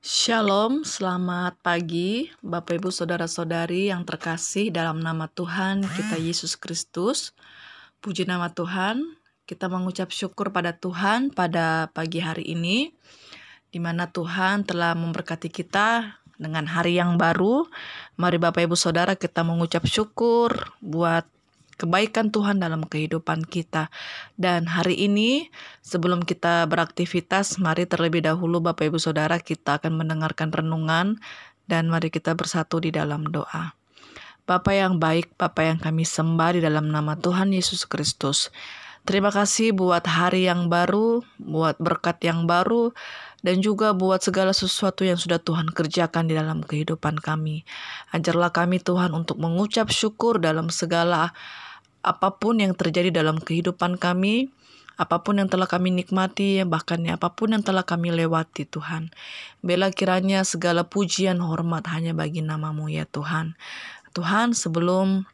Shalom, selamat pagi Bapak Ibu Saudara-saudari yang terkasih dalam nama Tuhan kita Yesus Kristus. Puji nama Tuhan, kita mengucap syukur pada Tuhan pada pagi hari ini di mana Tuhan telah memberkati kita dengan hari yang baru. Mari Bapak Ibu Saudara kita mengucap syukur buat kebaikan Tuhan dalam kehidupan kita. Dan hari ini sebelum kita beraktivitas, mari terlebih dahulu Bapak Ibu Saudara kita akan mendengarkan renungan dan mari kita bersatu di dalam doa. Bapak yang baik, Bapak yang kami sembah di dalam nama Tuhan Yesus Kristus. Terima kasih buat hari yang baru, buat berkat yang baru, dan juga buat segala sesuatu yang sudah Tuhan kerjakan di dalam kehidupan kami. Ajarlah kami Tuhan untuk mengucap syukur dalam segala apa pun yang terjadi dalam kehidupan kami, apa pun yang telah kami nikmati, bahkan apa pun yang telah kami lewati Tuhan. Bela kiranya segala pujian hormat hanya bagi namamu ya Tuhan. Tuhan sebelum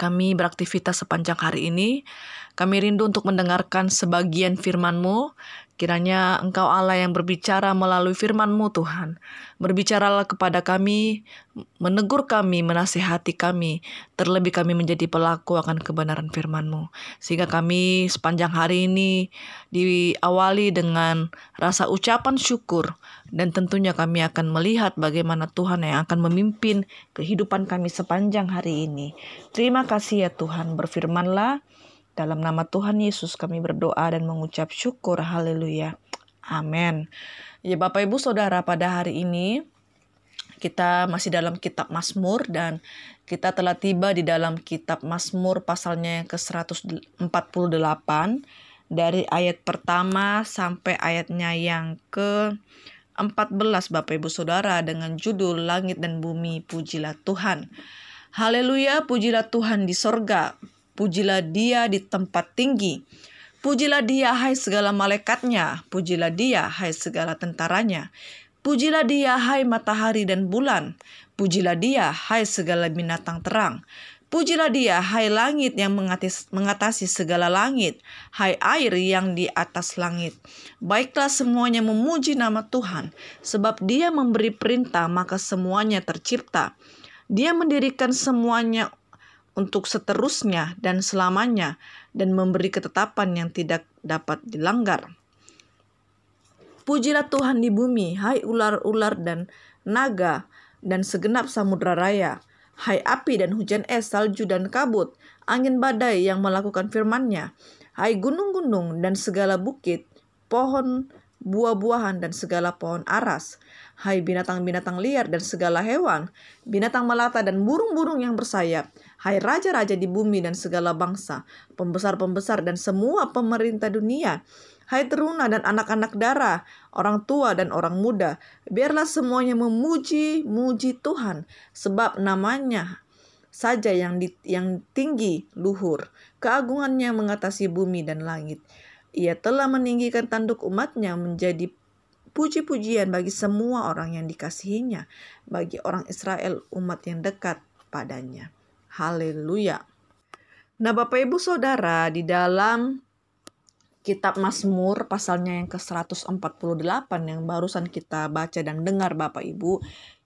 kami beraktivitas sepanjang hari ini, kami rindu untuk mendengarkan sebagian firman-Mu. Kiranya Engkau Allah yang berbicara melalui firman-Mu Tuhan. Berbicaralah kepada kami, menegur kami, menasihati kami. Terlebih kami menjadi pelaku akan kebenaran firman-Mu. Sehingga kami sepanjang hari ini diawali dengan rasa ucapan syukur. Dan tentunya kami akan melihat bagaimana Tuhan yang akan memimpin kehidupan kami sepanjang hari ini. Terima kasih ya Tuhan, berfirmanlah dalam nama Tuhan Yesus kami berdoa dan mengucap syukur. Haleluya. Amin. Ya Bapak Ibu Saudara pada hari ini kita masih dalam kitab Mazmur dan kita telah tiba di dalam kitab Mazmur pasalnya yang ke-148 dari ayat pertama sampai ayatnya yang ke 14 Bapak Ibu Saudara dengan judul Langit dan Bumi Pujilah Tuhan. Haleluya, pujilah Tuhan di sorga, Pujilah dia di tempat tinggi. Pujilah dia hai segala malaikatnya. Pujilah dia hai segala tentaranya. Pujilah dia hai matahari dan bulan. Pujilah dia hai segala binatang terang. Pujilah dia, hai langit yang mengatasi, mengatasi segala langit, hai air yang di atas langit. Baiklah semuanya memuji nama Tuhan, sebab dia memberi perintah maka semuanya tercipta. Dia mendirikan semuanya untuk seterusnya dan selamanya dan memberi ketetapan yang tidak dapat dilanggar. Pujilah Tuhan di bumi, hai ular-ular dan naga dan segenap samudra raya, hai api dan hujan es, salju dan kabut, angin badai yang melakukan firman-Nya, hai gunung-gunung dan segala bukit, pohon buah-buahan dan segala pohon aras, hai binatang-binatang liar dan segala hewan, binatang melata dan burung-burung yang bersayap, Hai raja-raja di bumi dan segala bangsa, pembesar-pembesar dan semua pemerintah dunia. Hai teruna dan anak-anak darah, orang tua dan orang muda, biarlah semuanya memuji, muji Tuhan, sebab namanya saja yang di, yang tinggi luhur, keagungannya mengatasi bumi dan langit. Ia telah meninggikan tanduk umatnya menjadi puji-pujian bagi semua orang yang dikasihinya, bagi orang Israel umat yang dekat padanya. Haleluya. Nah, Bapak Ibu Saudara, di dalam kitab Mazmur pasalnya yang ke-148 yang barusan kita baca dan dengar Bapak Ibu,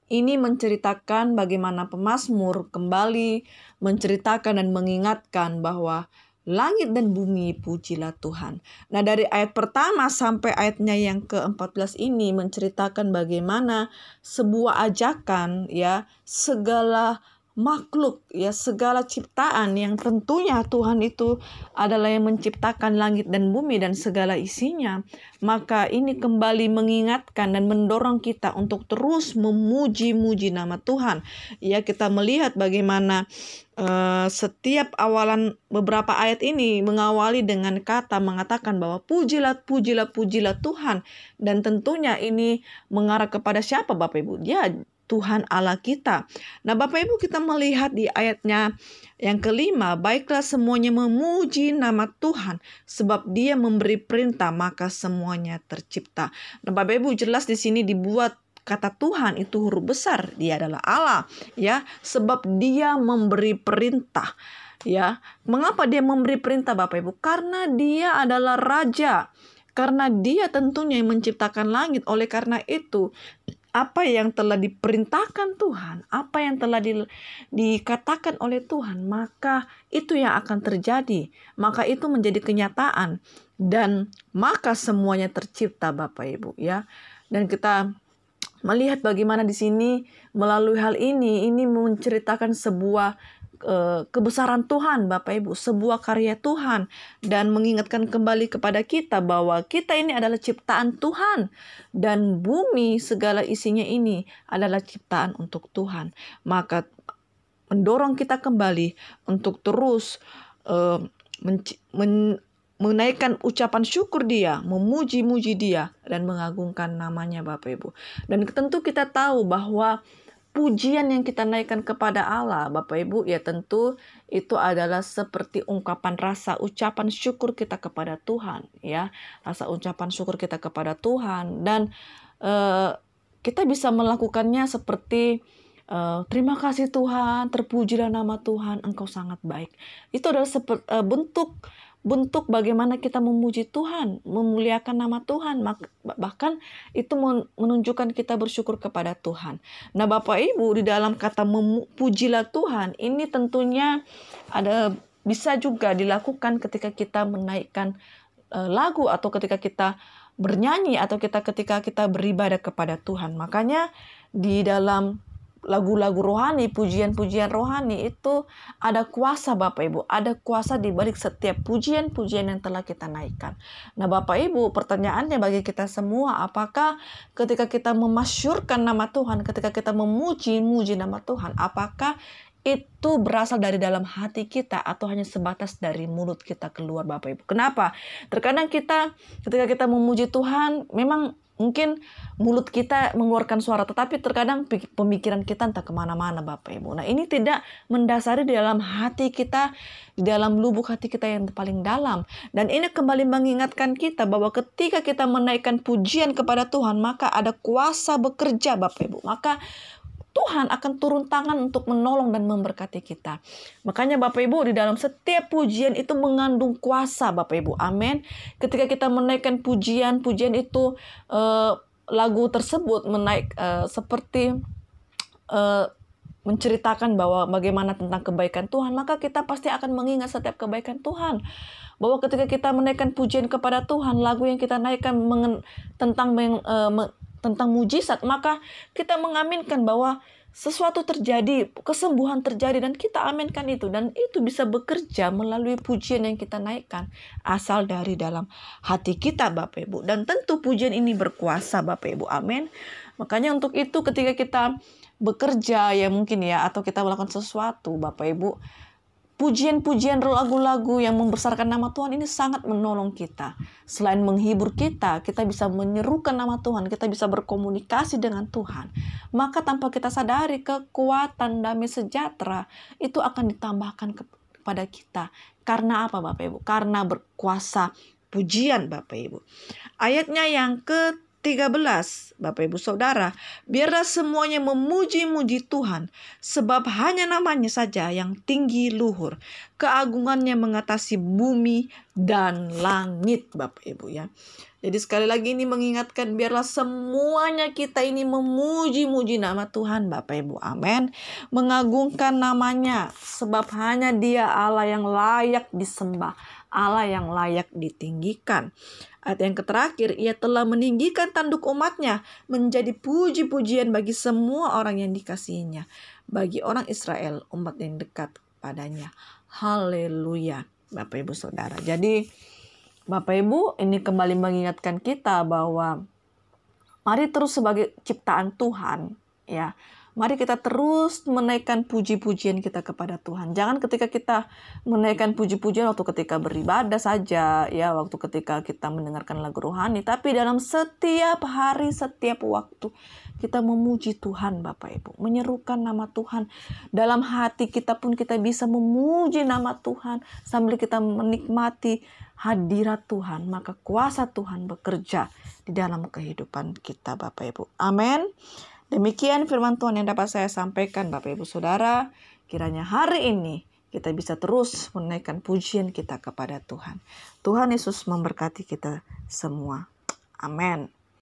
ini menceritakan bagaimana pemazmur kembali menceritakan dan mengingatkan bahwa langit dan bumi pujilah Tuhan. Nah dari ayat pertama sampai ayatnya yang ke-14 ini menceritakan bagaimana sebuah ajakan ya segala makhluk ya segala ciptaan yang tentunya Tuhan itu adalah yang menciptakan langit dan bumi dan segala isinya. Maka ini kembali mengingatkan dan mendorong kita untuk terus memuji-muji nama Tuhan. Ya kita melihat bagaimana uh, setiap awalan beberapa ayat ini mengawali dengan kata mengatakan bahwa pujilah pujilah pujilah Tuhan. Dan tentunya ini mengarah kepada siapa Bapak Ibu? Dia Tuhan Allah kita. Nah, Bapak Ibu, kita melihat di ayatnya yang kelima, baiklah semuanya memuji nama Tuhan, sebab Dia memberi perintah, maka semuanya tercipta. Nah, Bapak Ibu, jelas di sini dibuat kata Tuhan itu huruf besar, Dia adalah Allah, ya, sebab Dia memberi perintah. Ya, mengapa dia memberi perintah Bapak Ibu? Karena dia adalah raja Karena dia tentunya yang menciptakan langit. Oleh karena itu, apa yang telah diperintahkan Tuhan, apa yang telah di, dikatakan oleh Tuhan, maka itu yang akan terjadi. Maka itu menjadi kenyataan dan maka semuanya tercipta Bapak Ibu ya. Dan kita melihat bagaimana di sini melalui hal ini ini menceritakan sebuah kebesaran Tuhan, Bapak Ibu, sebuah karya Tuhan, dan mengingatkan kembali kepada kita bahwa kita ini adalah ciptaan Tuhan, dan bumi segala isinya ini adalah ciptaan untuk Tuhan. Maka mendorong kita kembali untuk terus uh, men menaikkan ucapan syukur dia, memuji-muji dia, dan mengagungkan namanya Bapak Ibu. Dan tentu kita tahu bahwa pujian yang kita naikkan kepada Allah, Bapak Ibu, ya tentu itu adalah seperti ungkapan rasa ucapan syukur kita kepada Tuhan, ya, rasa ucapan syukur kita kepada Tuhan dan uh, kita bisa melakukannya seperti uh, terima kasih Tuhan, terpujilah nama Tuhan, Engkau sangat baik. Itu adalah seperti, uh, bentuk bentuk bagaimana kita memuji Tuhan, memuliakan nama Tuhan, bahkan itu menunjukkan kita bersyukur kepada Tuhan. Nah, Bapak Ibu, di dalam kata memujilah Tuhan, ini tentunya ada bisa juga dilakukan ketika kita menaikkan uh, lagu atau ketika kita bernyanyi atau kita ketika kita beribadah kepada Tuhan. Makanya di dalam lagu-lagu rohani, pujian-pujian rohani itu ada kuasa Bapak Ibu, ada kuasa di balik setiap pujian-pujian yang telah kita naikkan. Nah Bapak Ibu, pertanyaannya bagi kita semua, apakah ketika kita memasyurkan nama Tuhan, ketika kita memuji-muji nama Tuhan, apakah itu berasal dari dalam hati kita atau hanya sebatas dari mulut kita keluar Bapak Ibu. Kenapa? Terkadang kita ketika kita memuji Tuhan memang Mungkin mulut kita mengeluarkan suara, tetapi terkadang pemikiran kita entah ke mana-mana Bapak Ibu. Nah ini tidak mendasari di dalam hati kita, di dalam lubuk hati kita yang paling dalam. Dan ini kembali mengingatkan kita bahwa ketika kita menaikkan pujian kepada Tuhan, maka ada kuasa bekerja Bapak Ibu. Maka Tuhan akan turun tangan untuk menolong dan memberkati kita. Makanya Bapak Ibu di dalam setiap pujian itu mengandung kuasa Bapak Ibu. Amin. Ketika kita menaikkan pujian, pujian itu uh, lagu tersebut menaik uh, seperti uh, menceritakan bahwa bagaimana tentang kebaikan Tuhan, maka kita pasti akan mengingat setiap kebaikan Tuhan. Bahwa ketika kita menaikkan pujian kepada Tuhan, lagu yang kita naikkan tentang uh, tentang mujizat, maka kita mengaminkan bahwa sesuatu terjadi, kesembuhan terjadi dan kita aminkan itu dan itu bisa bekerja melalui pujian yang kita naikkan asal dari dalam hati kita Bapak Ibu dan tentu pujian ini berkuasa Bapak Ibu. Amin. Makanya untuk itu ketika kita bekerja ya mungkin ya atau kita melakukan sesuatu Bapak Ibu pujian-pujian lagu-lagu yang membesarkan nama Tuhan ini sangat menolong kita. Selain menghibur kita, kita bisa menyerukan nama Tuhan, kita bisa berkomunikasi dengan Tuhan. Maka tanpa kita sadari kekuatan damai sejahtera itu akan ditambahkan kepada kita. Karena apa Bapak Ibu? Karena berkuasa pujian Bapak Ibu. Ayatnya yang ke 13. Bapak Ibu Saudara, biarlah semuanya memuji-muji Tuhan, sebab hanya namanya saja yang tinggi luhur. Keagungannya mengatasi bumi dan langit, Bapak Ibu ya. Jadi sekali lagi ini mengingatkan biarlah semuanya kita ini memuji-muji nama Tuhan Bapak Ibu. Amin. Mengagungkan namanya sebab hanya dia Allah yang layak disembah. Allah yang layak ditinggikan. Ayat yang terakhir, ia telah meninggikan tanduk umatnya menjadi puji-pujian bagi semua orang yang dikasihinya. Bagi orang Israel, umat yang dekat padanya. Haleluya. Bapak Ibu Saudara. Jadi Bapak Ibu ini kembali mengingatkan kita bahwa mari terus sebagai ciptaan Tuhan ya Mari kita terus menaikkan puji-pujian kita kepada Tuhan. Jangan ketika kita menaikkan puji-pujian waktu ketika beribadah saja, ya waktu ketika kita mendengarkan lagu rohani, tapi dalam setiap hari, setiap waktu kita memuji Tuhan Bapak Ibu, menyerukan nama Tuhan. Dalam hati kita pun kita bisa memuji nama Tuhan sambil kita menikmati hadirat Tuhan, maka kuasa Tuhan bekerja di dalam kehidupan kita Bapak Ibu. Amin. Demikian firman Tuhan yang dapat saya sampaikan Bapak Ibu Saudara. Kiranya hari ini kita bisa terus menaikkan pujian kita kepada Tuhan. Tuhan Yesus memberkati kita semua. Amin.